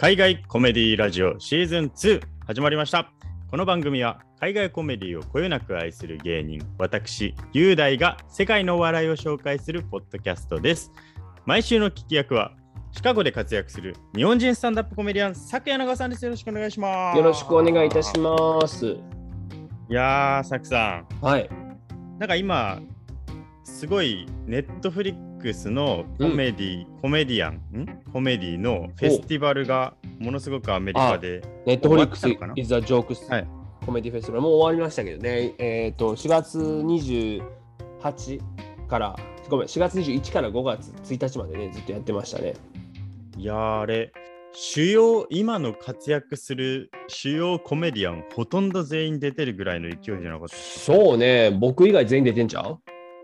海外コメディラジオシーズン2始まりました。この番組は海外コメディをこよなく愛する芸人私雄大が世界のお笑いを紹介するポッドキャストです。毎週の聞き役はシカゴで活躍する日本人スタンダップコメディアン佐久柳川さんです。よろしくお願いします。よろしくお願いいたします。いやー佐久さん。はい。なんか今すごいネットフリックスのコメディ、コメディアンん？コメディのフェスティバルがものすごくアメリカでネットフリックス終わったのかな？is a Jokes、はい。コメディフェスティバル。もう終わりましたけどね。えっ、と、4月28から、ごめん、4月21から5月1日までね、ずっとやってましたね。いやーあれ主要今の活躍する主要コメディアンほとんど全員出てるぐらいの勢いじゃなかったそうね、僕以外全員出てんちゃう？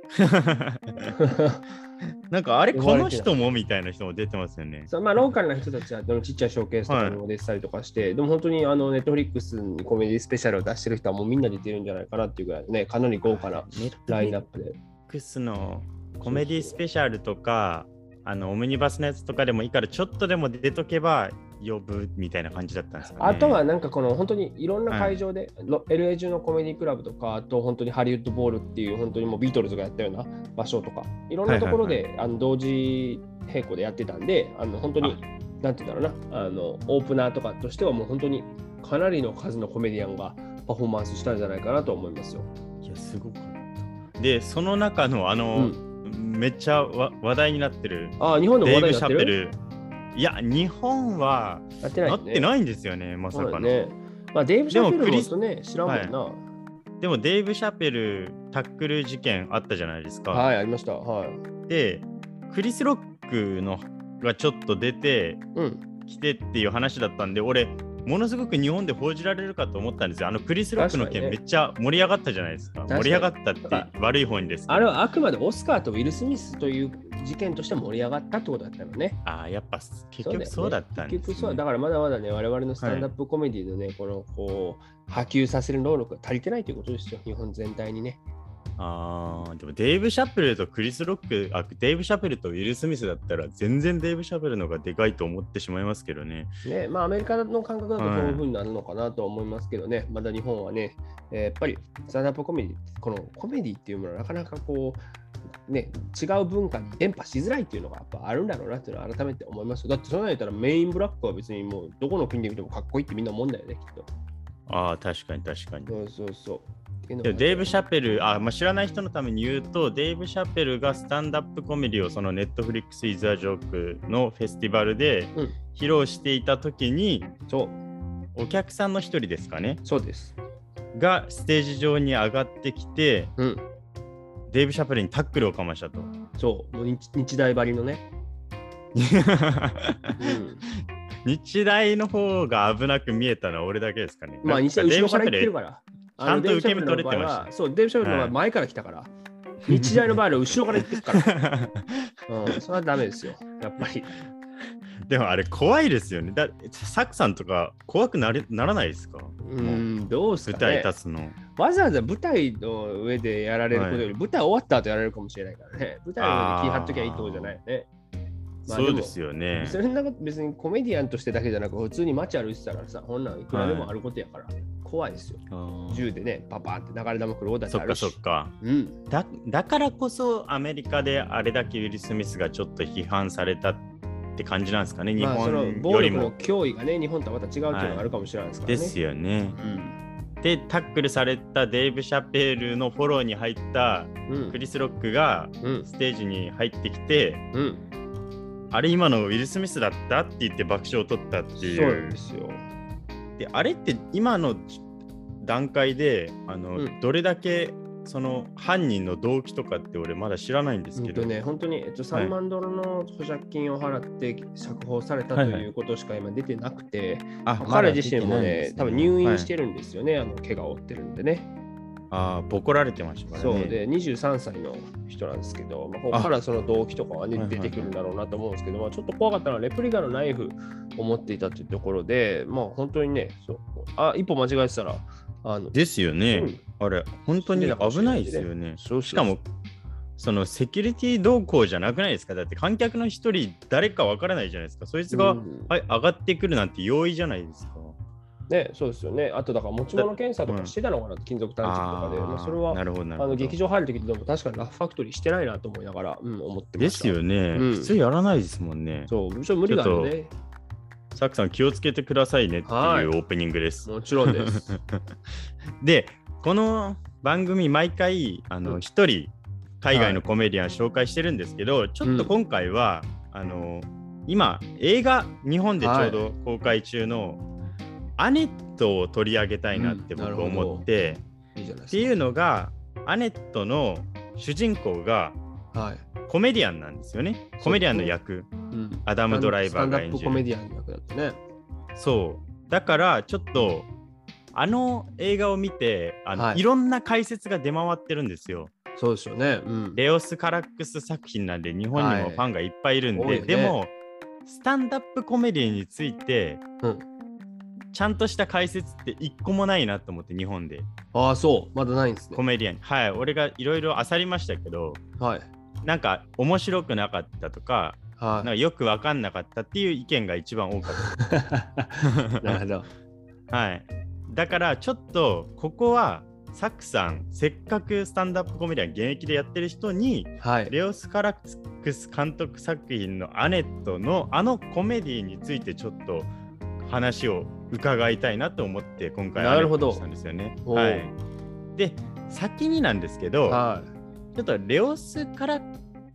なんかあれこの人もみたいな人も出てますよね。そうまあ、ローカルな人たちはあのちっちゃいショーケースとかにも出てたりとかして、でも本当にあのネットフリックスにコメディスペシャルを出してる人はもうみんな出てるんじゃないかなっていうぐらいね、かなり豪華なラインナッフプで。リックスのコメディスペシャルとかあのオムニバスのやつとかでもいいからちょっとでも出とけば呼ぶみたいな感じだったんですかね。あとはなんかこの本当にいろんな会場で、ロ LA 中のコメディクラブとか、あと本当にハリウッドボールっていう本当にもうビートルズがやったような場所とか、いろんなところで、あの同時並行でやってたんで、あの本当に、なんて言うんだろうなあの、オープナーとかとしてはもう本当にかなりの数のコメディアンがパフォーマンスしたんじゃないかなと思いますよ。いやすごかった。でその中のあの、めっちゃわ話題になってるああ、日本でも話題になってる？シャペル。いや日本はやってない、ってないんですよねまさかの。ね。まあ、デイブ・シャペルね、知らんもんな。でもデイブ・シャペルタックル事件あったじゃないですか。はい、ありました。はい。でクリス・ロックのがちょっと出てうん。きてっていう話だったんで俺ものすごく日本で報じられるかと思ったんですよ。あのクリス・ロックの件ねめっちゃ盛り上がったじゃないですか。確かに盛り上がったって悪い方にですあれはあくまでオスカーとウィル・スミスという事件として盛り上がったってことだったのね。ああやっぱ結局そうだったんです、ね。結局そうだからまだまだね、我々のスタンダップコメディのね、このこう波及させる能力が足りてないということですよ、日本全体にね。ああ、でもデイブ・シャペルとクリス・ロック、あ、デイブ・シャペルとウィル・スミスだったら全然デイブ・シャペルの方がでかいと思ってしまいますけどね。ねまあ、アメリカの感覚だとはいそういうふうになるのかなと思いますけどね、まだ日本はね、えーやっぱりスタンダップコメディ、このコメディっていうものはなかなかこう、ね、違う文化に伝播しづらいっていうのがやっぱあるんだろうなっていうのは改めて思いますよ。だってそんなん言ったらメインブラックは別にもうどこの国で見てもかっこいいってみんな思うんだよね、きっと。ああ、確かに確かに。そうそうそう。っていうのデイブ・シャペル、あまあ、知らない人のために言うと、デイブ・シャペルがスタンダップコメディをそのネットフリックス・イザー・ジョークのフェスティバルでうん披露していた時に、そう、お客さんの一人ですかね、そうです。がステージ上に上がってきて、うん、デイブ・シャペルにタックルをかましたと。そう、もう日日大張りのね。うん、日大の方が危なく見えたのは俺だけですかね。まあ、日大後ろから行ってるかから。ちゃんと受け身取れてましたそう、デイブ・シャペルの場合は前から来たから。日大の場合は後ろから行ってるから。うん、それはダメですよ。やっぱり。でもあれ怖いですよね。だサクさんとか怖くなれならないですか？うん、どうす舞か、ね、台立つの。わざわざ舞台の上でやられることより、舞台終わった後やられるかもしれないからね。舞台の上で気張っときゃいいってことじゃないよね。まあそうですよね。それなこと別にコメディアンとしてだけじゃなく普通に街歩いてたらさ、こんなんいくらでもあることやから、怖いですよ。あー銃でね、パパーって流れ弾来ることだってそっか。そっかうん。だ。だからこそアメリカであれだけウィル・スミスがちょっと批判されたって感じなんですかね、日まあ、その本暴力のよりも。脅威がね、日本とはまた違うっていうのがあるかもしれないですからね。ですよね。うん。で、タックルされたデイブ・シャペルのフォローに入ったうんクリス・ロックがうん。ステージに入ってきて、うん。あれ今のウィル・スミスだった？って言って爆笑を取ったっていそうう。なんですよ。であれって今の段階であの、うん。どれだけその犯人の動機とかって俺まだ知らないんですけど、うんとね、本当に、えっと、はい。3万ドルの保釈金を払って釈放されたとはいはいいうことしか今出てなくて、あ彼自身もね、多分入院してる、るんですよね、あの怪我を負ってるんでね。ああボコられてましたからね。そうで、23歳の人なんですけど、まあ、ここあ。からその動機とかはねはいはいはい。出てくるんだろうなと思うんですけど、まあ、ちょっと怖かったのはレプリカのナイフを持っていたというところで、まあ本当にね、そうあ一歩間違えてたら、あのですよね、うんあれ本当に危ないですよねしかもそのセキュリティ動向じゃなくないですか？だって観客の一人誰かわからないじゃないですか。そいつが、うんはい、上がってくるなんて容易じゃないですか。ね、そうですよね。あとだから持ち物検査とかしてたのかな、金属探知機とかで。まあ、それはなるほどなるほどあの劇場入るときでも確かにラフファクトリーしてないなと思いながら、うん、思ってまでした。すよね、うん普通やらないですもんね。そう、むしろ無理があるね。サクさん気をつけてくださいねっていうオはい。ープニングです。もちろんです。で、この番組毎回あうん。の一人海外のコメディアン紹介してるんですけど、ちょっと今回は、あの今映画日本でちょうど公開中のアネットを取り上げたいなって僕思って、いいじゃないですっていうのがアネットの主人公がか。はい。コメディアンなんですよね。コメディアンの役、うん、アダム・ドライバーが演じるコメ。ディアンの役だったね。そう。だからちょっとあの映画を見てあの、はいい、ろんな解説が出回ってるんですよ。そうですよね。うん。レオス・カラックス作品なんで日本にはいもファンがいっぱいいるんで、多いでもスタンダップコメディについてうん、ちゃんとした解説って一個もないなと思って日本でああ、そう。まだないんですねコ。メディアンはい俺がいろいろ漁りましたけどはい。なんか面白くなかったとかはなんかよく分かんなかったっていう意見が一番多かったい。なるほど。はい。だからちょっとここはサクさんせっかくスタンダップコメディアン現役でやってる人にはい。レオス・カラックス監督作品のアネットのあのコメディについてちょっと話を伺いたいなと思って今回なるほどアネットにしたんですよね。はい。で先になんですけどはちょっとレオス・カラッ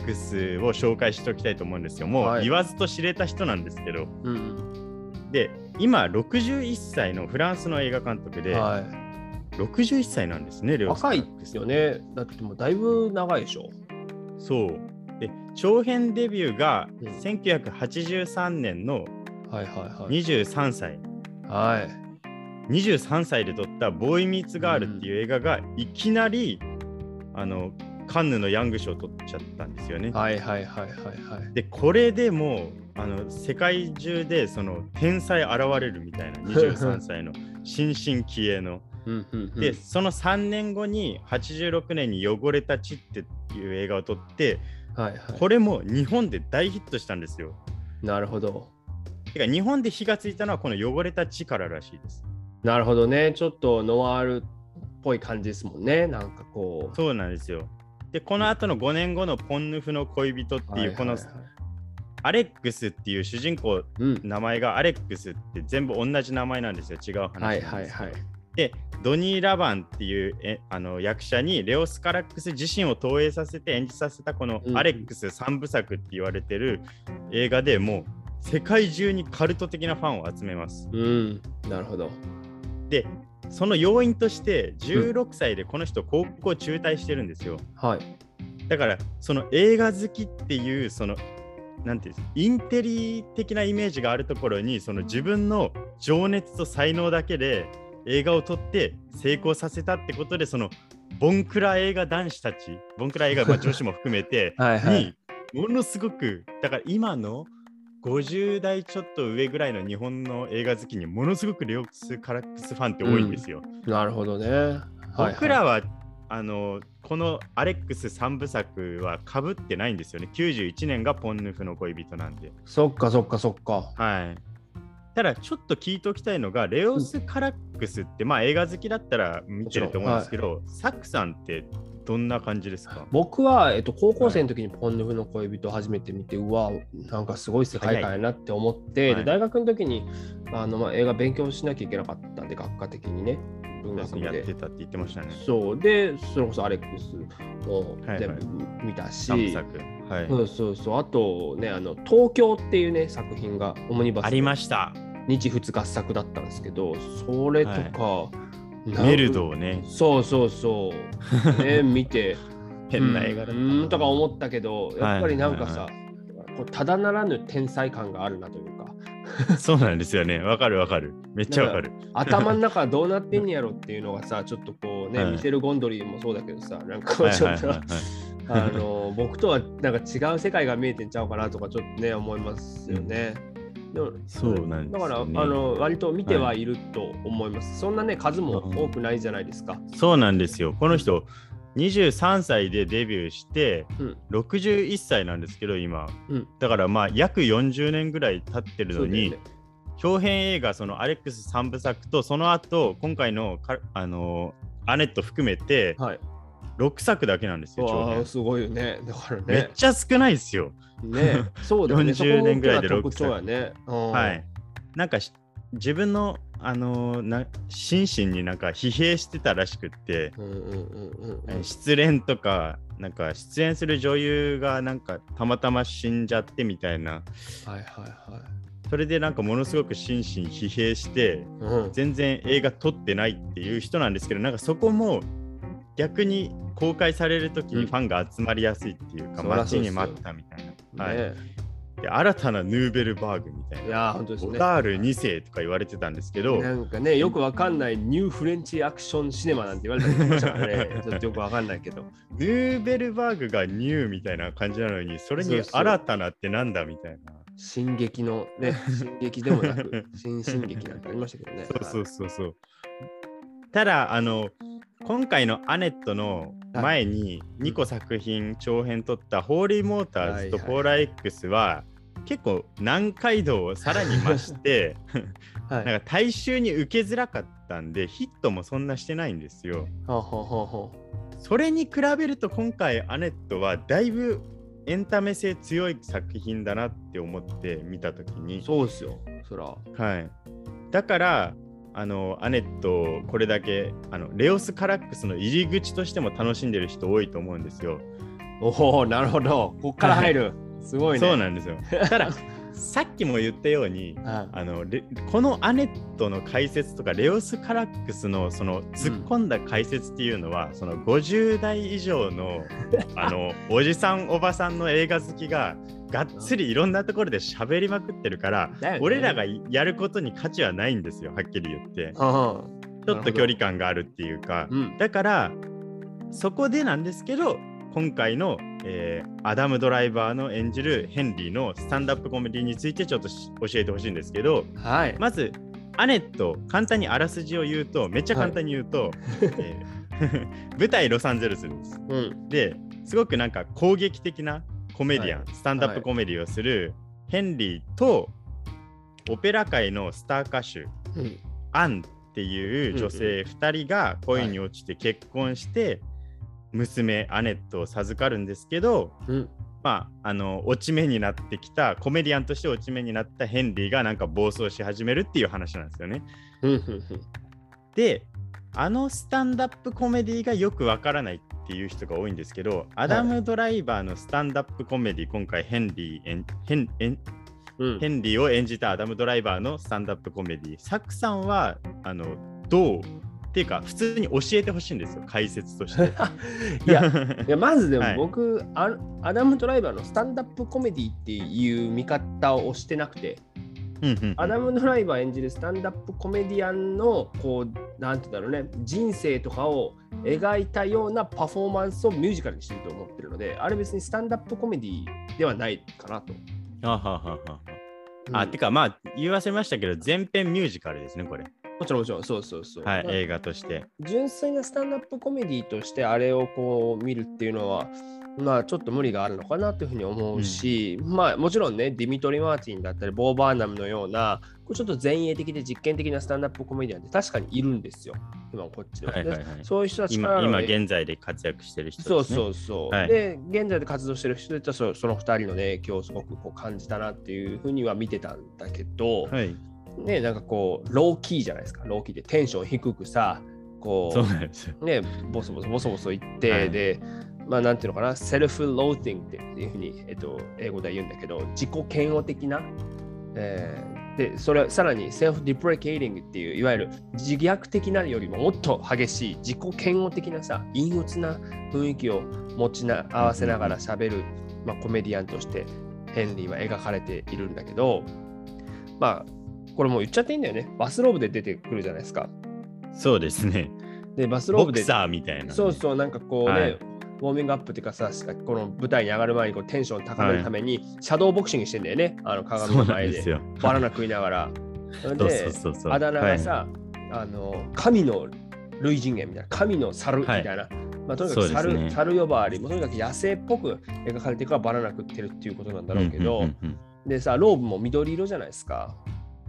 クスを紹介しておきたいと思うんですよ。もうはい言わずと知れた人なんですけど。い。うん。で今61歳のフランスの映画監督で、は61歳なんですね、レい。オス若いですよね。だってもうだいぶ長いでしょ。そう。で、長編デビューがうん1983年のはいはいはい。23歳。はい。23歳で撮ったボーイ・ミーツ・ガールっていう映画がいきなり、あのカンヌのヤング賞を取っちゃったんですよね。はいはいはいはいはい。で、これでもうあの世界中でその天才現れるみたいな 23歳の新進気鋭の。で、その3年後に86年に汚れた血っていう映画を撮って、はいはい。これも日本で大ヒットしたんですよ。なるほど。てか日本で火がついたのはこの汚れた血かららしいです。なるほどね。ちょっとノワールっぽい感じですもんね。なんかこう。そうなんですよ。で、この後の5年後のポンヌフの恋人っていう、このアレックスっていう主人公、うん。名前がアレックスって全部同じ名前なんですよ。違う話はいはいはい。で、ドニー・ラバンっていうえあの役者にレオス・カラックス自身を投影させて演じさせたこのうんアレックス3部作って言われてる映画でもう世界中にカルト的なファンを集めます。うん。なるほど。で、その要因として16歳でこの人高校中退してるんですよ。はい。だからその映画好きっていうそのなんていうんですインテリ的なイメージがあるところにその自分の情熱と才能だけで映画を撮って成功させたってことでそのボンクラ映画男子たちボンクラ映画、まあ、女子も含めて。にものすごくだから今の50代ちょっと上ぐらいの日本の映画好きにものすごくレオス・カラックスファンって多いんですよ。なるほどね。はいはい僕らはあのこのアレックス3部作はかぶってないんですよね。91年がポンヌフの恋人なんで。そっかそっかそっか。はい。ただちょっと聞いておきたいのが、レオス・カラックスって、まあ映画好きだったら見てると思うんですけど、サクさんってどんな感じですか？僕は、えっと、高校生の時にポンヌフの恋人を初めて見て、うわ、なんかすごい世界観やなって思って、はいで大学の時にあの、まあ、映画勉強しなきゃいけなかったんで、学科的にね。文学やって。たって言ってましたね。そう。で、それこそアレックスをはいはい全部見たし、3部作。はい。そうそうそう。あとね、あの東京っていうね、作品がオムニバスありました。日仏合作だったんですけど、それとか、なんメルドをね、そうそうそう。ね、見て、変な映画だうーんとか思ったけど、やっぱりなんかはいさ、こうただならぬ天才感があるなというか、そうなんですよね。わかるわかる。めっちゃわかる。頭の中どうなってんやろっていうのがさ、ちょっとこうね、はいミシェル・ゴンドリーもそうだけどさ、なんかちょっと、あの僕とはなんか違う世界が見えてんちゃうかなとかちょっとね思いますよね。でもそうなんですだから、あの割と見てはいると思います。そんなね数もうん多くないじゃないですか。そうなんですよ。この人、23歳でデビューして、うん61歳なんですけど今、うんだからまあ約40年ぐらい経ってるのに、ね長編映画そのアレックス3部作とその後今回のかあのアネット含めてはい。6作だけなんですよ長編すごいよね。だからめっね。ちゃ少ないですよ、ねそうだよね。40年ぐらいでそこも大きな特徴やね。うんはい。なんかし自分のあのな心身になんか疲弊してたらしくって。失恋とかなんか出演する女優がなんかたまたま死んじゃってみたいなはいはいはい。それでなんかものすごく心身疲弊してうん、全然映画撮ってないっていう人なんですけどなんかそこも逆に公開される時うん。にファンが集まりやすいっていうか、うですよ。ちに待ったみたいな、はいねで新たなヌーベルバーグみたいな。いやー、本当ですね。オダール2世とか言われてたんですけど、なんかね、よくわかんないニューフレンチアクションシネマなんて言われたりしましたからね。ちょっとよくわかんないけど。ヌーベルバーグがニューみたいな感じなのにそれに新たなってなんだみたいな。進撃のね、進撃でもなく、新進撃なんてありましたけどね。そうそうそうそう。ただあの今回のアネットの前に2個作品長編撮ったホーリーモーターズとポーラー X は結構難解度をさらに増して はい。なんか大衆に受けづらかったんでヒットもそんなしてないんですよ。それに比べると今回アネットはだいぶエンタメ性強い作品だなって思って見た時うに、そうですよ、そら。はい、だからあのアネットをこれだけあのレオス・カラックスの入り口としても楽しんでる人多いと思うんですよ。おお、なるほど。こっから入る。すごいね。そうなんですよ。ただ さっきも言ったようにああのレこのアネットの解説とかレオス・カラックスのその突っ込んだ解説っていうのは、その50代以上の あのおじさんおばさんの映画好きががっつりいろんなところで喋りまくってるから、俺らがやることに価値はないんですよはっきり言って。あちょっと距離感があるっていうか。うん。だからそこでなんですけど今回の、えーアダム・ドライバーの演じるヘンリーのスタンダップコメディについてちょっとし教えてほしいんですけどはい。まずアネット簡単にあらすじを言うとめっちゃ簡単に言うと、えー 舞台ロサンゼルスです。うん。ですごくなんか攻撃的なコメディアン、はいスタンダップコメディをするヘンリーとオペラ界のスター歌手うん。アンっていう女性2人が恋に落ちて結婚して、娘アネットを授かるんですけど、うん。まあ、あの落ち目になってきたコメディアンとして落ち目になったヘンリーがなんか暴走し始めるっていう話なんですよね。であのスタンダップコメディがよくわからないっていう人が多いんですけど、アダム・ドライバーのスタンダップコメディ今回ヘンリー演ヘンヘンうん。ヘンリーを演じたアダム・ドライバーのスタンダップコメディサクさんはあのどうっていうか普通に教えてほしいんですよ解説として。いや、いやまずでもはい僕、アアダム・ドライバーのスタンダップコメディっていう見方をしてなくて、うんうんアダム・ドライバー演じるスタンダップコメディアンのこうなんて言うんだろうね人生とかを描いたようなパフォーマンスをミュージカルにしてると思ってるのであれ別にスタンダップコメディではないかなと。あははははあ、うんてかまあ言わせましたけど全編ミュージカルですねこれ。もちろんもちろんそうそうそう。はい、まあ映画として。純粋なスタンダップコメディとしてあれをこう見るっていうのはまあちょっと無理があるのかなというふうに思うし、まあもちろんねディミトリ・マーティンだったりボー・バーナムのようなこうちょっと前衛的で実験的なスタンダップコメディアンって確かにいるんですよ今こっちでは,いはいはいそういう人たち今の今現在で活躍してる人そう。そうそう、はいで現在で活動してる人たちはそその2人のね影響をすごくこう感じたなっていうふうには見てたんだけど、はい。ねなんかこうローキーじゃないですか。ローキーでテンション低くさこうそう。ね、ボソボソボソボソ言って、はい。で、まあ、なんていうのかな、セルフローティングっていうふうに、えっと、英語では言うんだけど、自己嫌悪的な、えーで、それさらにセルフディプレケイティングっていう、いわゆる自虐的なよりももっと激しい自己嫌悪的なさ、陰鬱な雰囲気を持ちな合わせながら喋る、まあ、コメディアンとしてヘンリーは描かれているんだけど、まあ、これもう言っちゃっていいんだよね。バスローブで出てくるじゃないですか。そうですね。で、バスローブで。ボクサーみたいな。そうそう、なんかこうね、はいウォーミングアップっていうかさ、この舞台に上がる前にこうテンション高めるために、シャドーボクシングしてんだよね、あの鏡の前で。ですよ。バナナ食いながら。で。あだ名はいがさ、あの神の類人猿みたいな、神の猿みたいな、まあ、とにかく猿,、ね猿呼ばわり、もうとにかく野生っぽく描かれてるからバナナ食ってるっていうことなんだろうけど、でさ、ローブも緑色じゃないですか。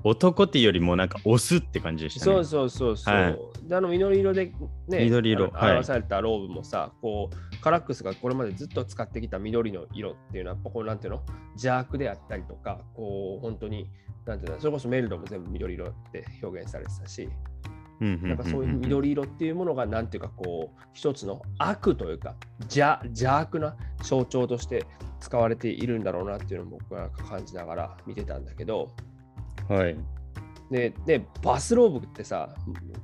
男っていうよりもなんかオスって感じでしたね。そうそうそうそう。はい。であの緑色でね、緑色表されたローブもさ、こう、カラックスがこれまでずっと使ってきた緑の色っていうのは、こうなんていうの？邪悪であったりとか、こう、本当に、なんていうの、それこそメルドも全部緑色って表現されてたし、なんかそういう緑色っていうものが、なんていうか、こう、一つの悪というか、邪邪悪な象徴として使われているんだろうなっていうのを僕は感じながら見てたんだけど、はい。で、でバスローブってさ、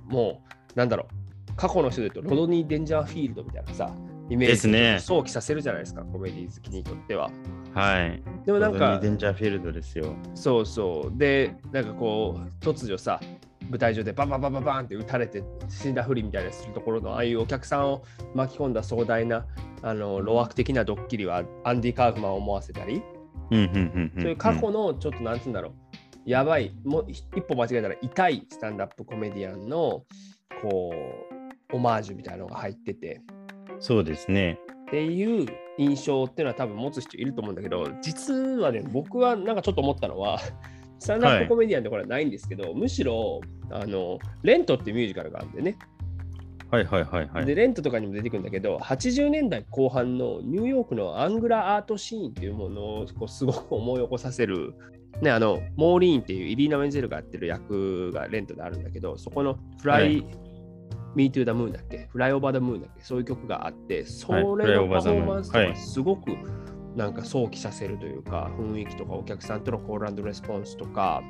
もう、なんだろう、過去の人で言うと、ロドニー・デンジャーフィールドみたいなさ、イメージですね想起させるじゃないですか、コメディ好きにとっては。はい。でもなんかロドニー、デンジャーフィールドですよ。そうそう。で、なんかこう、突如さ、舞台上でバンバンバンバンバンって撃たれて死んだふりみたいなするところのああいうお客さんを巻き込んだ壮大なあの路悪的なドッキリはアンディ・カーフマンを思わせたり、うんうんうんうん。そういう過去のちょっとなんつうんだろう、やばい、もう一歩間違えたら痛いスタンダップコメディアンのこう、オマージュみたいなのが入ってて、そうですね。っていう印象っていうのは多分持つ人いると思うんだけど、実はね、僕はなんかちょっと思ったのは、スタンダップコメディアンってこれはないんですけど、むしろ、あの、レントっていうミュージカルがあるんでね、はいはいはいはい。で、レントとかにも出てくるんだけど、80年代後半のニューヨークのアングラアートシーンっていうものをこうすごく思い起こさせる、ね、あの、モーリーンっていうイリーナ・メンゼルがやってる役がレントであるんだけど、そこのフライ、はい。Me to the Moon だっけ？フライオーバー the Moon だっけ？そういう曲があって、それのパフォーマンスとかはい。すごくなんか想起させるというか、雰囲気とかお客さんとのコールレスポンスとか、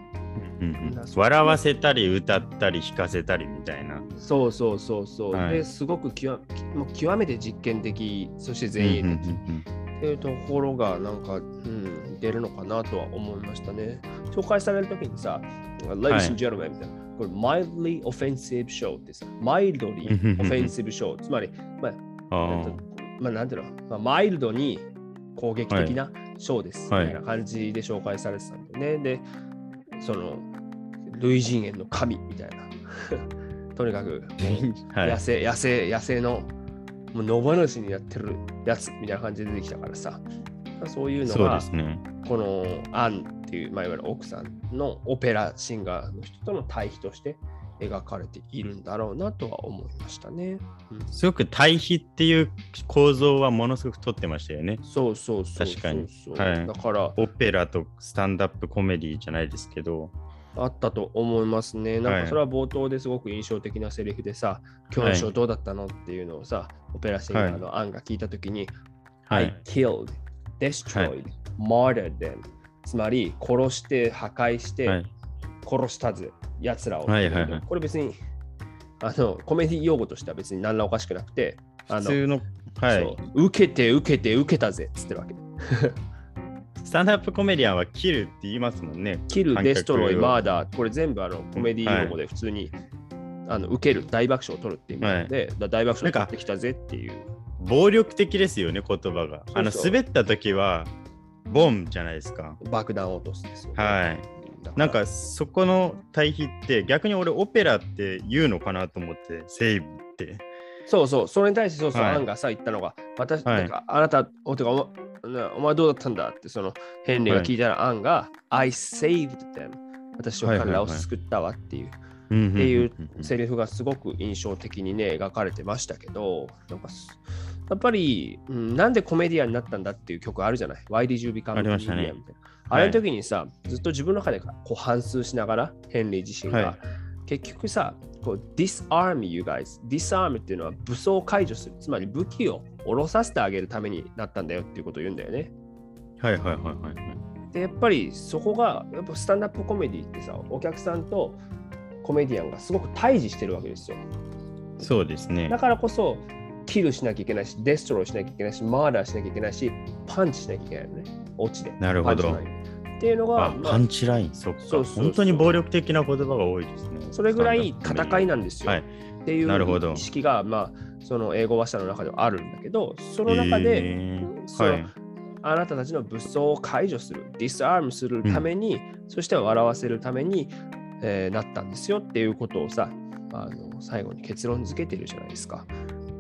うんうんな笑わせたり歌ったり弾かせたりみたいな。そうそうそうそう、はい。ですごく極もう極めて実験的、そして前衛的。っていうところがなんか、うん、出るのかなとは思いましたね。紹介されるときにさ、Ladies and gentlemen みたいな、これ mildly offensive show ってさ、mildly offensive show、つまり、まあ、まあ、なんていうの、まあ、マイルドに攻撃的なショーです、はい。みたいな感じで紹介されてたんだよね。で、その、類人猿の神みたいな。とにかく、野。生、野生、野生の、もう野放しにやってるやつみたいな感じで出てきたからさ、そういうのが、ね。このアンっていう、まあ、いわゆる奥さんのオペラシンガーの人との対比として描かれているんだろうなとは思いましたね。うんすごく対比っていう構造はものすごく取ってましたよね。そうそうそうそう確かにはいだからオペラとスタンダップコメディじゃないですけど。あったと思いますね。なんはいかそれは冒頭ですごく印象的なセリフでさ、今日のショーどうだったのっていうのをさ、オペラシンガーのアンが聞いたときに、は I い。killed, destroyed, murdered them つまり殺して破壊して、はい。殺したぜ、奴らを。はいはいはいこれ別にあのコメディ用語としては別に何らおかしくなくて、あの普通の、はい。受けて受けて受けたぜっつってるわけ。スタンダップコメディアンはキルって言いますもんね。キル、デストロイ、をマーダー、これ全部あのコメディ用語で普通に、あの受ける、大爆笑を取るっていう意味なので、だ大爆笑を取ってきたぜっていう。暴力的ですよね、言葉が。あの、滑った時は、ボンじゃないですか。爆弾を落とすんですよ、ね。はい。なんかそこの対比って逆に俺オペラって言うのかなと思ってセーブってそうそう、それに対してそうそう、はいアンがさ、言ったのが、私、はいなんかあなた、おてかおなお前どうだったんだって、そのヘンリーが聞いたら、アンが、I saved them。私は彼らを救ったわっていう、っていうセリフがすごく印象的にね、描かれてましたけど、なんかすやっぱり、うんなんでコメディアンになったんだっていう曲あるじゃない ?Why did you become ありましたね comedian? みたいな。あれの時にさ、ずっと自分の中でこう反数しながら、ヘンリー自身が、はい結局さ、こう disarm you guys。disarm っていうのは武装を解除する。つまり武器を下ろさせてあげるためになったんだよっていうことを言うんだよね。はいはいはいはいはいで、やっぱりそこが、やっぱスタンダップコメディってさ、お客さんとコメディアンがすごく対峙してるわけですよ。そうですねだからこそ、 kill しなきゃいけないし、 destroy しなきゃいけないし、 murder しなきゃいけないし、パンチしなきゃいけないよね。落ちで。なるほど。っていうのが、あまあパンチライン？そっか。そう本当に暴力的な言葉が多いですね。それぐらい戦いなんですよ。はい。っていうなるほど。意識が、まあ、その英語話者の中ではあるんだけど、その中で、えー。そのはい。あなたたちの武装を解除する、 disarm するために、そして笑わせるために、えーなったんですよっていうことをさ、あの最後に結論付けてるじゃないですか。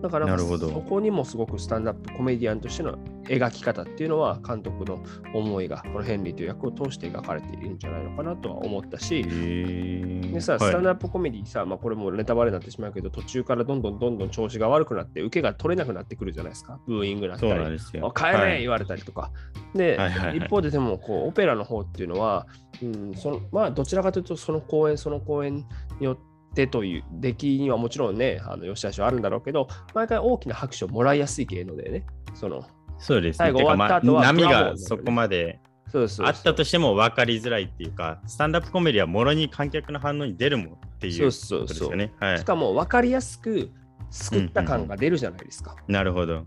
だからなるほど。そこにもすごくスタンダップコメディアンとしての描き方っていうのは監督の思いがこのヘンリーという役を通して描かれているんじゃないのかなとは思ったし、ででさ、スタンダップコメディさ、まあ、これもネタバレになってしまうけど、途中からどんどんどんどん調子が悪くなって、受けが取れなくなってくるじゃないですか。ブーイングなったり、なんですよ。お帰れ、はい。言われたりとか。で、はいはいはい。一方ででもこう、オペラの方っていうのは、うんそのまあ、どちらかというと、その公演、その公演によってという出来にはもちろんね、あの良し悪しはあるんだろうけど、毎回大きな拍手をもらいやすい芸能でね、その、そうですね。最後終わった後はまあ波がそこまでそうそうあったとしても分かりづらいっていうか、スタンダップコメディはもろに観客の反応に出るもんっていうそうこそうそうとですよね。はいし。かも分かりやすく救った感が出るじゃないですか。なるほど。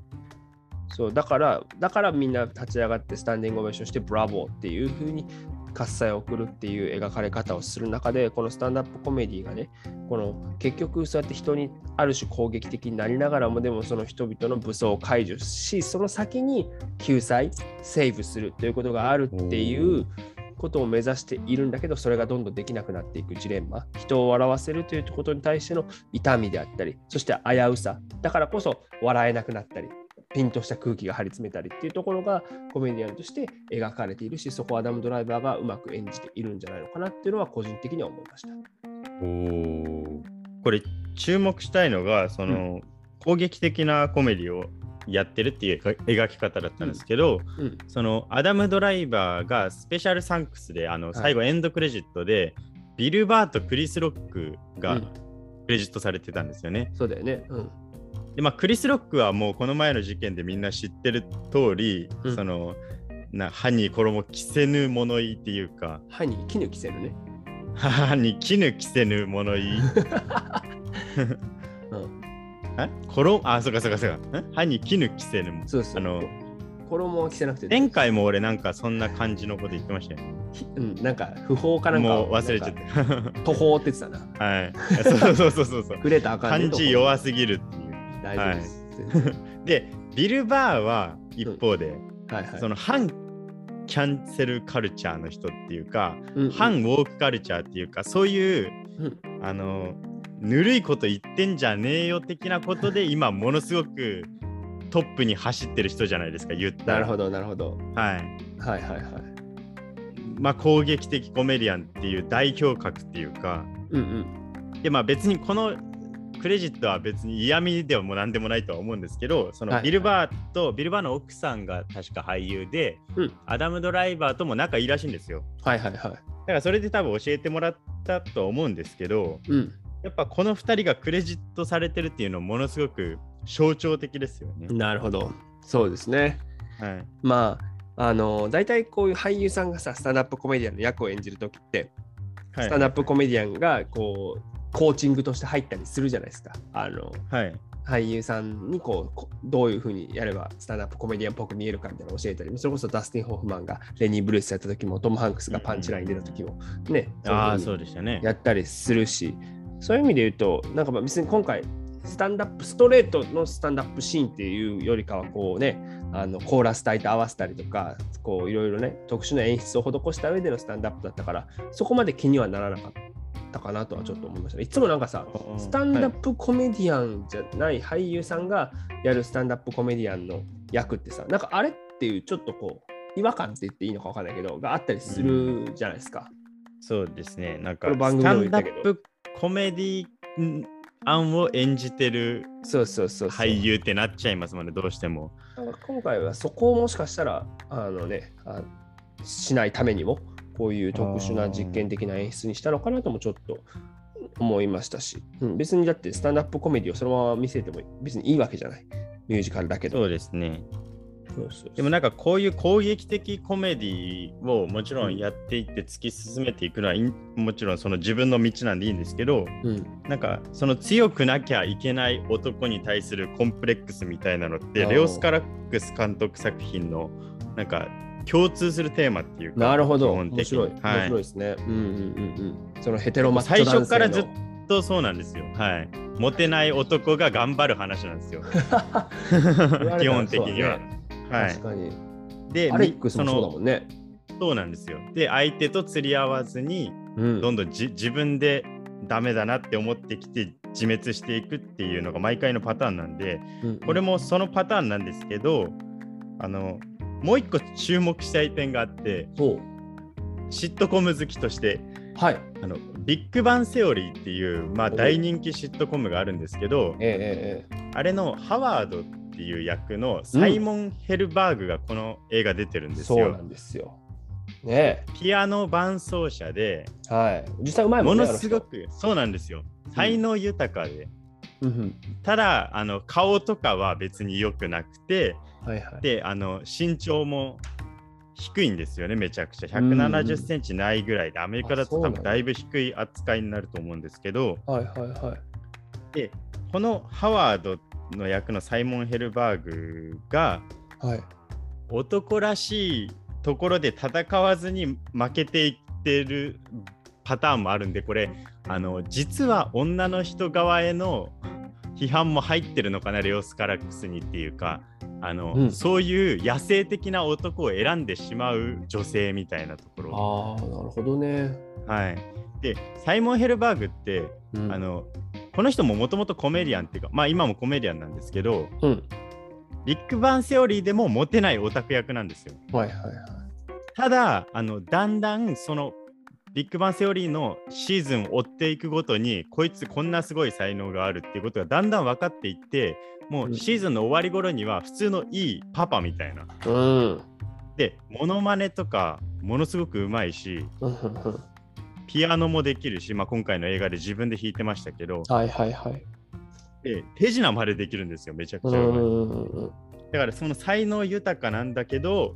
そうだから、だからみんな立ち上がってスタンディングオベーションしてブラボーっていう風に喝采を送るっていう描かれ方をする中で、このスタンダップコメディがね、この結局そうやって人にある種攻撃的になりながらも、でもその人々の武装を解除し、その先に救済、セーブするということがあるっていうことを目指しているんだけど、それがどんどんできなくなっていくジレンマ、人を笑わせるということに対しての痛みであったり、そして危うさ、だからこそ笑えなくなったり、ピンとした空気が張り詰めたりっていうところがコメディアンとして描かれているし、そこはアダム・ドライバーがうまく演じているんじゃないのかなっていうのは個人的には思いました。おーこれ注目したいのがその、攻撃的なコメディをやってるっていう描き方だったんですけど、うん、そのアダム・ドライバーがスペシャルサンクスであの最後エンドクレジットで、ビル・バーとクリス・ロックがうんクレジットされてたんですよね。そうだよね。うん。でまあクリス・ロックはもうこの前の事件でみんな知ってる通り、うん。そのな歯に衣着せぬ物言いっていうか。歯に絹着せるね。歯に絹着せぬ物言い。うん。え？衣？あそうかそうかそうか。ん歯に絹着せぬもそうそう。あの衣は着せなくて前回も俺なんかそんな感じのこと言ってましたよ。ねうん、なんか不法かなんかもう忘れちゃって。途方って言ってたな。はい。そうそうそうそうそう。触れたらあかんね漢字弱すぎる大丈夫です。全然でビル・バーは一方で、はいはい。その反キャンセルカルチャーの人っていうか、うんうん反ウォークカルチャーっていうかそういう、うんあのぬるいこと言ってんじゃねえよ的なことで今ものすごくトップに走ってる人じゃないですか言ったらなるほど、なるほど。はいはいはいはい。まあ攻撃的コメディアンっていう代表格っていうかうんうん。でまあ別にこのクレジットは別に嫌味ではもう何でもないとは思うんですけどそはいのビルバーと、ビルバーの奥さんが確か俳優で、うんアダム・ドライバーとも仲いいらしいんですよはいはいはい。だからそれで多分教えてもらったと思うんですけどうん。やっぱこの2人がクレジットされてるっていうのものすごく象徴的ですよね。なるほど。そうですね。はい、まあ、あの、大体こういう俳優さんがさ、スタンダップコメディアンの役を演じるときって、はいスタンダップコメディアンがこう、コーチングとして入ったりするじゃないですか。あの、はい俳優さんにこうこどういうふうにやればスタンダップコメディアンっぽく見えるかみたいなのを教えたり、それこそダスティン・ホフマンがレニー・ブルースやった時も、トム・ハンクスがパンチライン出た時も、ね、ああそいうでしたね。やったりするし、そういう意味で言うと、なんかまあ別に今回、スタンダップ、ストレートのスタンダップシーンっていうよりかは、こうね、あのコーラス隊と合わせたりとか、こういろいろね、特殊な演出を施した上でのスタンダップだったから、そこまで気にはならなかったかなとはちょっと思いましたね。いつもなんかさ、スタンダップコメディアンじゃない俳優さんがやるスタンダップコメディアンの役ってさ、なんかあれっていうちょっとこう、違和感って言っていいのか分かんないけど、があったりするじゃないですか。そうですね。なんかスタンダップコメディ案を演じてるそうそうそうそう。俳優ってなっちゃいますもんね、どうしても。今回はそこをもしかしたらあの、ね、あしないためにもこういう特殊な実験的な演出にしたのかなともちょっと思いましたし、うん、別にだってスタンダップコメディをそのまま見せても別にいいわけじゃない。ミュージカルだけど。そうですね。でもなんかこういう攻撃的コメディをもちろんやっていって突き進めていくのはもちろんその自分の道なんでいいんですけど、うん、なんかその強くなきゃいけない男に対するコンプレックスみたいなのってレオス・カラックス監督作品のなんか共通するテーマっていうかなるほど面白い、面はい白いですね、うんうんうんうんそのヘテロマッチョ最男性の初からずっとそうなんですよ。はい。モテない男が頑張る話なんですよ。基本的には。はい確。かに、で、アレックスもみそうだもんね、そのそうなんですよ。で、相手と釣り合わずに、うんどんどんじ自分でダメだなって思ってきて、自滅していくっていうのが毎回のパターンなんでうんこれもそのパターンなんですけどあのもう一個注目したい点があってそう。シットコム好きとしてはい。あのビッグバンセオリーっていう、まあ、お。大人気シットコムがあるんですけどええええあれのハワードっていう役のサイモン・ヘルバーグがこの映画出てるんですよ。そうなんですよ。ね。ピアノ伴奏者でえはい。実際うまいもんねものすごくそうなんですよ。才能豊かで、うんただあの顔とかは別に良くなくてうんはいはい。であの身長も低いんですよねめちゃくちゃ。170センチないぐらいでアメリカだと多分だいぶ低い扱いになると思うんですけど。はいはいはい。でこのハワードの役のサイモン・ヘルバーグがはい。男らしいところで戦わずに負けていってるパターンもあるんでこれあの実は女の人側への批判も入ってるのかなレオス・カラックスにっていうかあの、うん。そういう野生的な男を選んでしまう女性みたいなところ。ああなるほどね。はい、でサイモン・ヘルバーグって、うん。あのこの人ももともとコメディアンっていうかまあ今もコメディアンなんですけどうん。ビッグバンセオリーでもモテないオタク役なんですよ。はいはいはい。ただあのだんだんそのビッグバンセオリーのシーズンを追っていくごとにこいつこんなすごい才能があるっていうことがだんだん分かっていってもうシーズンの終わり頃には普通のいいパパみたいな。うん。でモノマネとかものすごくうまいしピアノもできるし、まあ、今回の映画で自分で弾いてましたけど。はいはいはい。で手品までできるんですよめちゃくうちゃうまい。だからその才能豊かなんだけど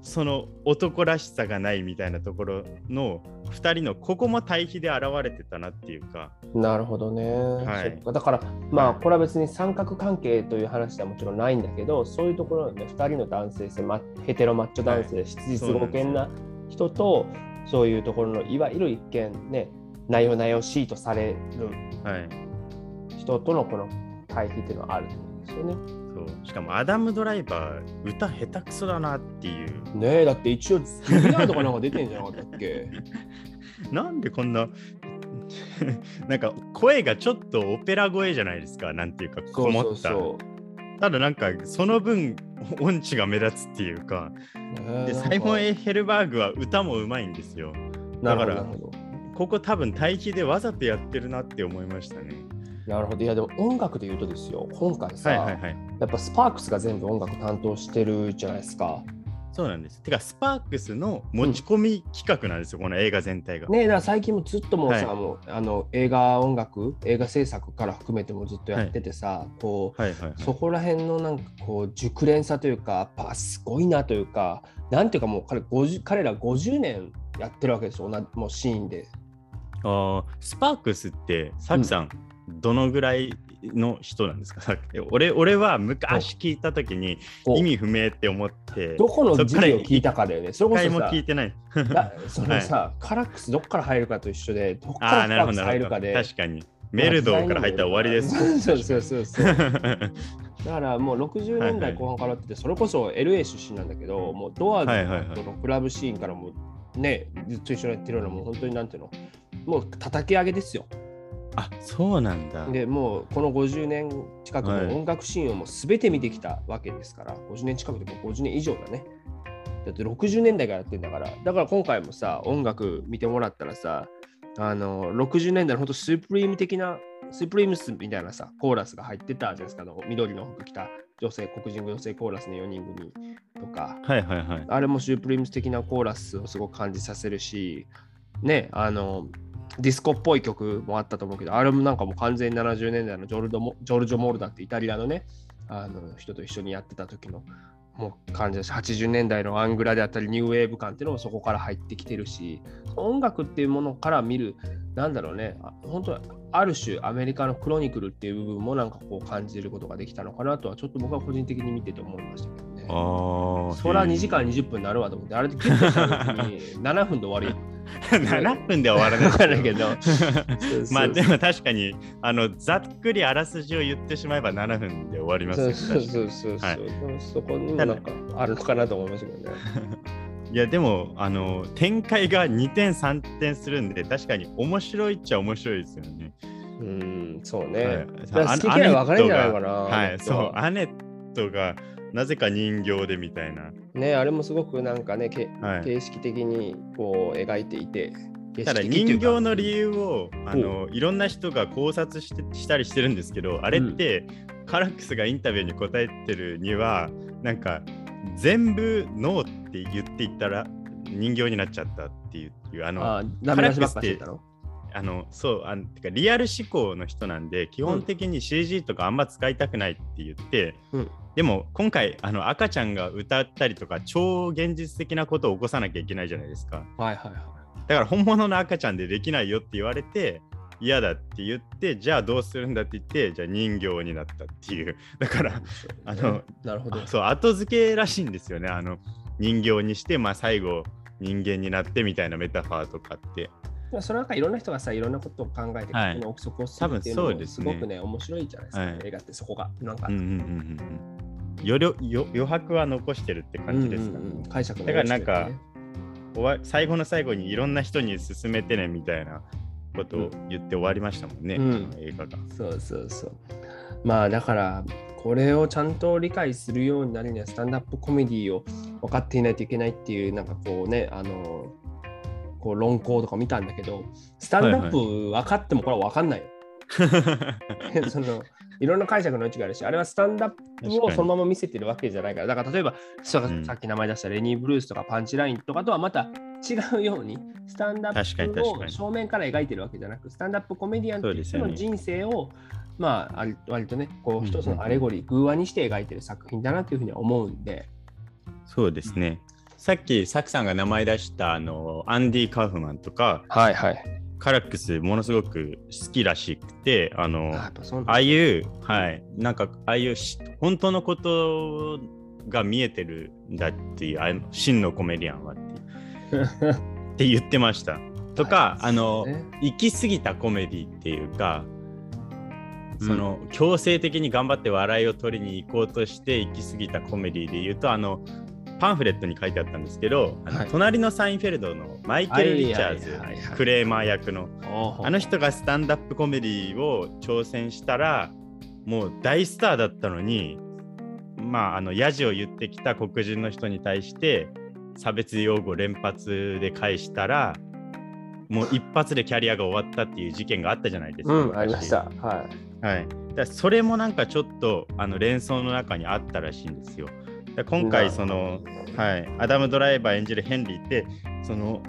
その男らしさがないみたいなところの2人のここも対比で現れてたなっていうか。なるほどね、はい。だからまあこれは別に三角関係という話ではもちろんないんだけどそういうところで、ね、2人の男性性マヘテロマッチョ男性、はい質実剛健な人とそういうところのいわゆる一見ねなよなよしいとされるはい。人とのこの対比っていうのはあるんですよね。しかもアダム・ドライバー歌下手くそだなっていう。ねえだって一応ビギナーとかなんか出てんじゃなかったっけ？なんでこんな なんか声がちょっとオペラ声じゃないですか。なんていうかこもった。ただなんかその分音痴が目立つっていうか。でサイモン・エヘルバーグは歌もうまいんですよ。だからここ多分対比でわざとやってるなって思いましたねなるほど。いやでも音楽で言うとですよ今回さ、はいはいはい。やっぱスパークスが全部音楽担当してるじゃないですか。そうなんです。てかスパークスの持ち込み企画なんですよ、この映画全体が。ねえだから最近もずっともうさ、はい。もうあの映画音楽映画制作から含めてもずっとやっててさ、こうはいはいはい。そこら辺のなんかこう熟練さというかやっぱすごいなというかなんていうかもう彼50彼ら50年やってるわけですよ同じもうシーンで。あースパークスってサクさん、どのぐらいの人なんですか？俺俺は昔聞いた時に意味不明って思ってどこの時期を聞いたかだよね。それこそさ聞いてない。だ そのさ、カラックスどっから入るかと一緒でどっからああなるほど。スパークス入るかで。確かに。メルドーから入ったら終わりです。そうそうそうそう。はだからもう60年代後半からやってて、それこそ LA 出身なんだけど、もうドアはいはいはい。ズのクラブシーンからもね、ずっと一緒にやってるような、もう本当になんていうの、もう叩き上げですよ。あそうなんだ。でもうこの50年近くはい。の音楽シーンをもう全て見てきたわけですから、50年近くでも50年以上だね。だって60年代からやってんだから、だから今回もさ、音楽見てもらったらさ、あの60年代の本当スープリーム的な、スープリームスみたいなさ、コーラスが入ってたじゃないですか、あの緑の服着た女性、黒人女性コーラスの4人組とか、はいはいはい。あれもスープリームス的なコーラスをすごく感じさせるし、ね、あの、ディスコっぽい曲もあったと思うけど、あれもなんかもう完全に70年代のジョルドモジョルジョ・モルダってイタリアのね、あの人と一緒にやってた時のもう感じだし、80年代のアングラであったり、ニューウェーブ感っていうのもそこから入ってきてるし、音楽っていうものから見る、なんだろうね、本当ある種アメリカのクロニクルっていう部分もなんかこう感じることができたのかなとは、ちょっと僕は個人的に見てて思いましたけどね。ああそら2時間20分になるわと思って、あれでキュッとした時に7分で終わり。7分では終わらないけど。そうそうまあでも確かにあのざっくりあらすじを言ってしまえば7分で終わりますそうよそうそうそう、はい。でもそこにもなんかあるのかなと思いましたけどね。いやでもあの展開が2点3点するんで確かに面白いっちゃ面白いですよね。うん、そうね。はい。好き嫌い分かれんじゃないかな。はい、そう、アネットがなぜか人形でみたいな。ね、あれもすごくなんかね、けはい、形式的にこう描いていて。ただ人形の理由をあのいろんな人が考察してしたりしてるんですけどあれって、カラックスがインタビューに答えてるにはなんか全部ノーって言っていったら人形になっちゃったっていうあのあダメ出しばってあのそうあのてかリアル思考の人なんで基本的に CG とかあんま使いたくないって言って、うん。でも今回あの赤ちゃんが歌ったりとか超現実的なことを起こさなきゃいけないじゃないですか。はいはいはだから本物の赤ちゃんでできないよって言われて嫌だって言ってじゃあどうするんだって言ってじゃあ人形になったっていう。だからい。あのなるほど。あ。そう後付けらしいんですよね。あの人形にしてまあ最後人間になってみたいなメタファーとかって。まあそれなんかいろんな人がさ、いろんなことを考えて、はい。この憶測をするっていうのも多分そうですごくね、面白いじゃないですか、はい映画ってそこが。なんか、うんうんうん余白は残してるって感じですか、うんうんうん。解釈のだからなんか最後の最後にいろんな人に勧めてねみたいなことを言って終わりましたもんね、うん。映画が。そうそうそう。まあだから、これをちゃんと理解するようになるには、スタンダップコメディを分かっていないといけないっていう、なんかこうね、あの、こう論考とか見たんだけど、スタンダップ分かってもこれは分かんないよ。そのいろんな解釈の余地があるし、あれはスタンダップをそのまま見せてるわけじゃないから、だから例えば、さっき名前出したレニー・ブルースとかパンチラインとかとはまた違うように、スタンダップを正面から描いてるわけじゃなく、スタンダップコメディアンという人の人生を、まあ、割とね、こうんう一つのアレゴリー、偶話にして描いてる作品だなというふうには思うんで、そうですね。さっきサクさんが名前出したあのアンディ・カーフマンとかはいはい。カラックスものすごく好きらしくてあのあああいうはい。なんかああいうし本当のことが見えてるんだっていうあの真のコメディアンはってって言ってました。とか、はい。あのね。行き過ぎたコメディっていうかその、強制的に頑張って笑いを取りに行こうとして行き過ぎたコメディで言うとあのパンフレットに書いてあったんですけど、あのはい隣のサインフェルドのマイケル・リチャーズ、はいはいはいはいクレーマー役のあの人がスタンダップコメディを挑戦したらもう大スターだったのにまああのヤジを言ってきた黒人の人に対して差別用語連発で返したらもう一発でキャリアが終わったっていう事件があったじゃないですか。うん、ありました。はい。はい、だからそれもなんかちょっとあの連想の中にあったらしいんですよ。だから今回その、はい、アダム・ドライバー演じるヘンリーってその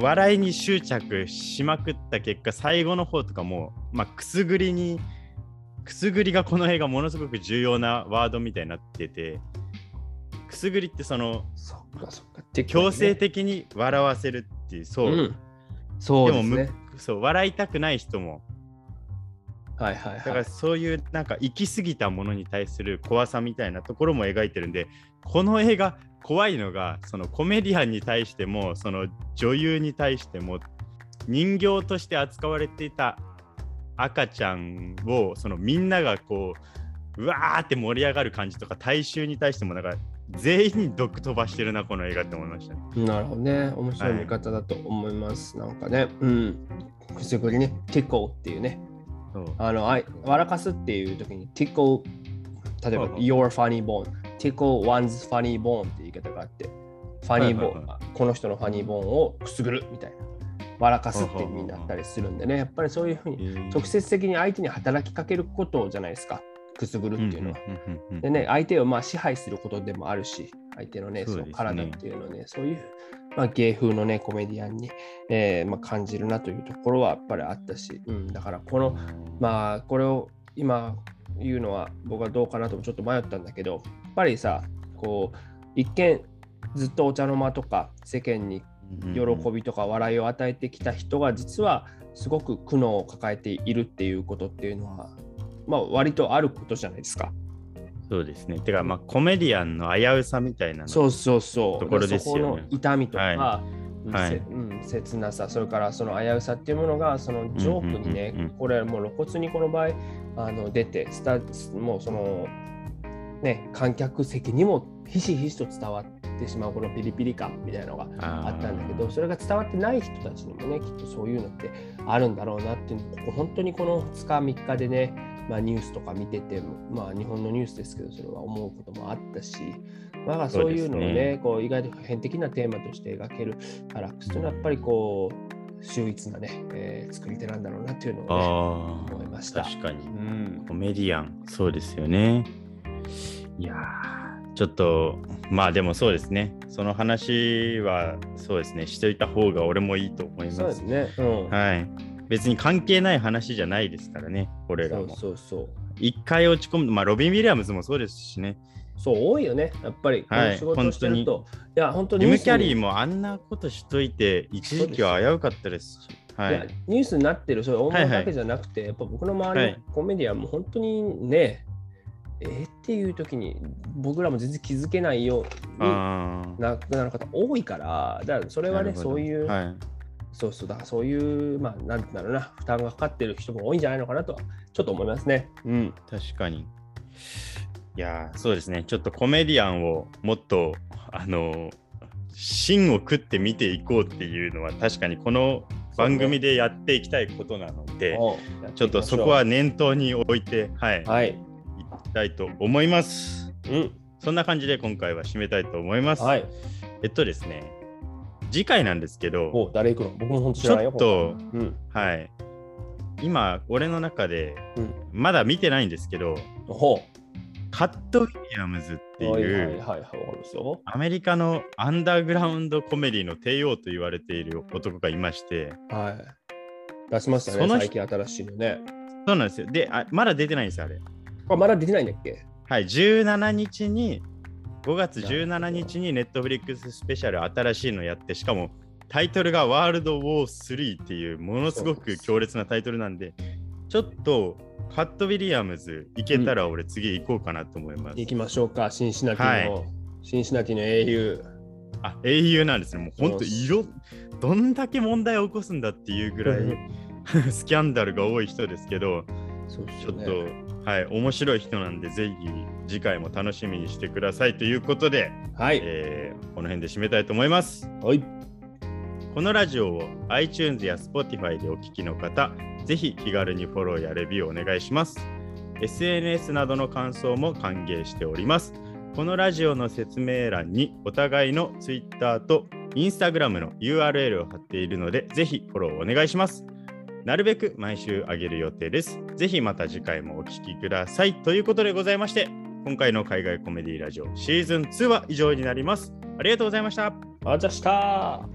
笑いに執着しまくった結果最後の方とかも、まあ、くすぐりにくすぐりがこの映画ものすごく重要なワードみたいになっててくすぐりってそのそっかそっか。強制的に笑わせるっていうそう、うん、そうですむね。そう笑いたくない人もはいはいだかはい。らそういうなんか行き過ぎたものに対する怖さみたいなところも描いてるんでこの映画怖いのがそのコメディアンに対してもその女優に対しても人形として扱われていた赤ちゃんをそのみんながこううわーって盛り上がる感じとか大衆に対してもなんか全員に毒飛ばしてるなこの映画って思いましたね。なるほどね。面白い見方だと思います。なんかね。うん。くすぐりね。ティコっていうね。あの、あい笑かすっていう時に、ティコ、例えば、your funny bone、ティコ one's funny bone って言い方があって、ファニーボーン、この人のファニーボーンをくすぐるみたいな。笑かすって意味になったりするんでね。やっぱりそういうふうに直接的に相手に働きかけることじゃないですか。くすぐるっていうのは。でね、相手をまあ支配することでもあるし、相手のね、その体っていうのね、そういう、まあ、芸風のね、コメディアンに、えーまあ、感じるなというところはやっぱりあったし、うん、だからこの、まあ、これを今言うのは僕はどうかなともちょっと迷ったんだけど、やっぱりさ、こう、一見ずっとお茶の間とか世間に喜びとか笑いを与えてきた人が実はすごく苦悩を抱えているっていうことっていうのは、まあ、割とあることじゃないですか。そうですね。てか、まあ、コメディアンの危うさみたいなのそうそうそう。ところですよね。そこの痛みとか、はい。はい。せうん、切なさ、それからその危うさっていうものが、そのジョークにね、うんうんうんうん。これもう露骨にこの場合あの出てスタ、もうその、ね、観客席にもひしひしと伝わっってしまうこのピリピリ感みたいなのがああったんだけどそれが伝わってない人たちにもねきっとそういうのってあるんだろうなっていうここ本当にこの2日3日でね、まあ、ニュースとか見ててもまあ日本のニュースですけどそれは思うこともあったしまあそういうのをねねこう意外と普遍的なテーマとして描けるカラックスというのはやっぱりこう秀逸なね、えー作り手なんだろうなっていうのを、ね、あ思いました。確かにう。んコメディアン、そうですよね。いやー、ちょっと、まあでもそうですね。その話は、そうですね、しておいた方が俺もいいと思いま。そうですすね。うんはい。別に関係ない話じゃないですからね、これらそうも。そうそう。一回落ち込む、まあロビン・ウィリアムズもそうですしね。そう多いよね、やっぱり。はい仕事をしてると。いや、本当にジム・キャリーも、もあんなことしといて、一時期は危うかったですし。はいやニュースになってる、そういう大はいはい物だけじゃなくて、やっぱ僕の周りはいのコメディアンも本当にね、えーっていう時に僕らも全然気づけないようにあー亡くなる方多いから、だからそれはね、そういう、はい。そうそうだ、そういう、まあ、なんだろうな、負担がかかってる人も多いんじゃないのかなとは、ちょっと思いますね。うん。確かに。いやー、そうですね。ちょっとコメディアンをもっと、あの、芯を食って見ていこうっていうのは、確かにこの番組でやっていきたいことなので、おうちょっとそこは、念頭に置いて、はい、はい。いきたいと思います。うん。そんな感じで今回は締めたいと思います。はい。えっとですね、次回なんですけど、お誰行くの？僕も本当知ちらないよ。ょっと、うん。はい、今、俺の中で、うん。まだ見てないんですけど、ほカット・ウィリアムズってう。はいはいいう、はいはい、わかりますよ。アメリカのアンダーグラウンドコメディの帝王と言われている男がいまして、はい。出しましたね、その人最近新しいのね。そうなんですよ。で、あまだ出てないんですよ、あれ。あまだ出てないんだっけ？はい、17日に、5月17日にネットフリックススペシャル新しいのやって、しかもタイトルがワールドウォー3っていうものすごく強烈なタイトルなんで、ちょっとカット・ウィリアムズ行けたら俺次行こうかなと思います。行きましょうか、シンシナティの、はシンシナティの英雄。あ、英雄なんですね。もう本当色、どんだけ問題を起こすんだっていうぐらい スキャンダルが多い人ですけど、そうちょっと、はい、面白い人なんで、ぜひ次回も楽しみにしてくださいということで、はい。えーこの辺で締めたいと思います。はい。このラジオを iTunes や Spotify でお聞きの方、ぜひ気軽にフォローやレビューをお願いします。SNS などの感想も歓迎しております。このラジオの説明欄にお互いの Twitter と Instagram の URL を貼っているので、ぜひフォローお願いします。なるべく毎週上げる予定です。ぜひまた次回もお聞きください。ということでございまして、今回の海外コメディラジオシーズン2は以上になります。ありがとうございました。あざした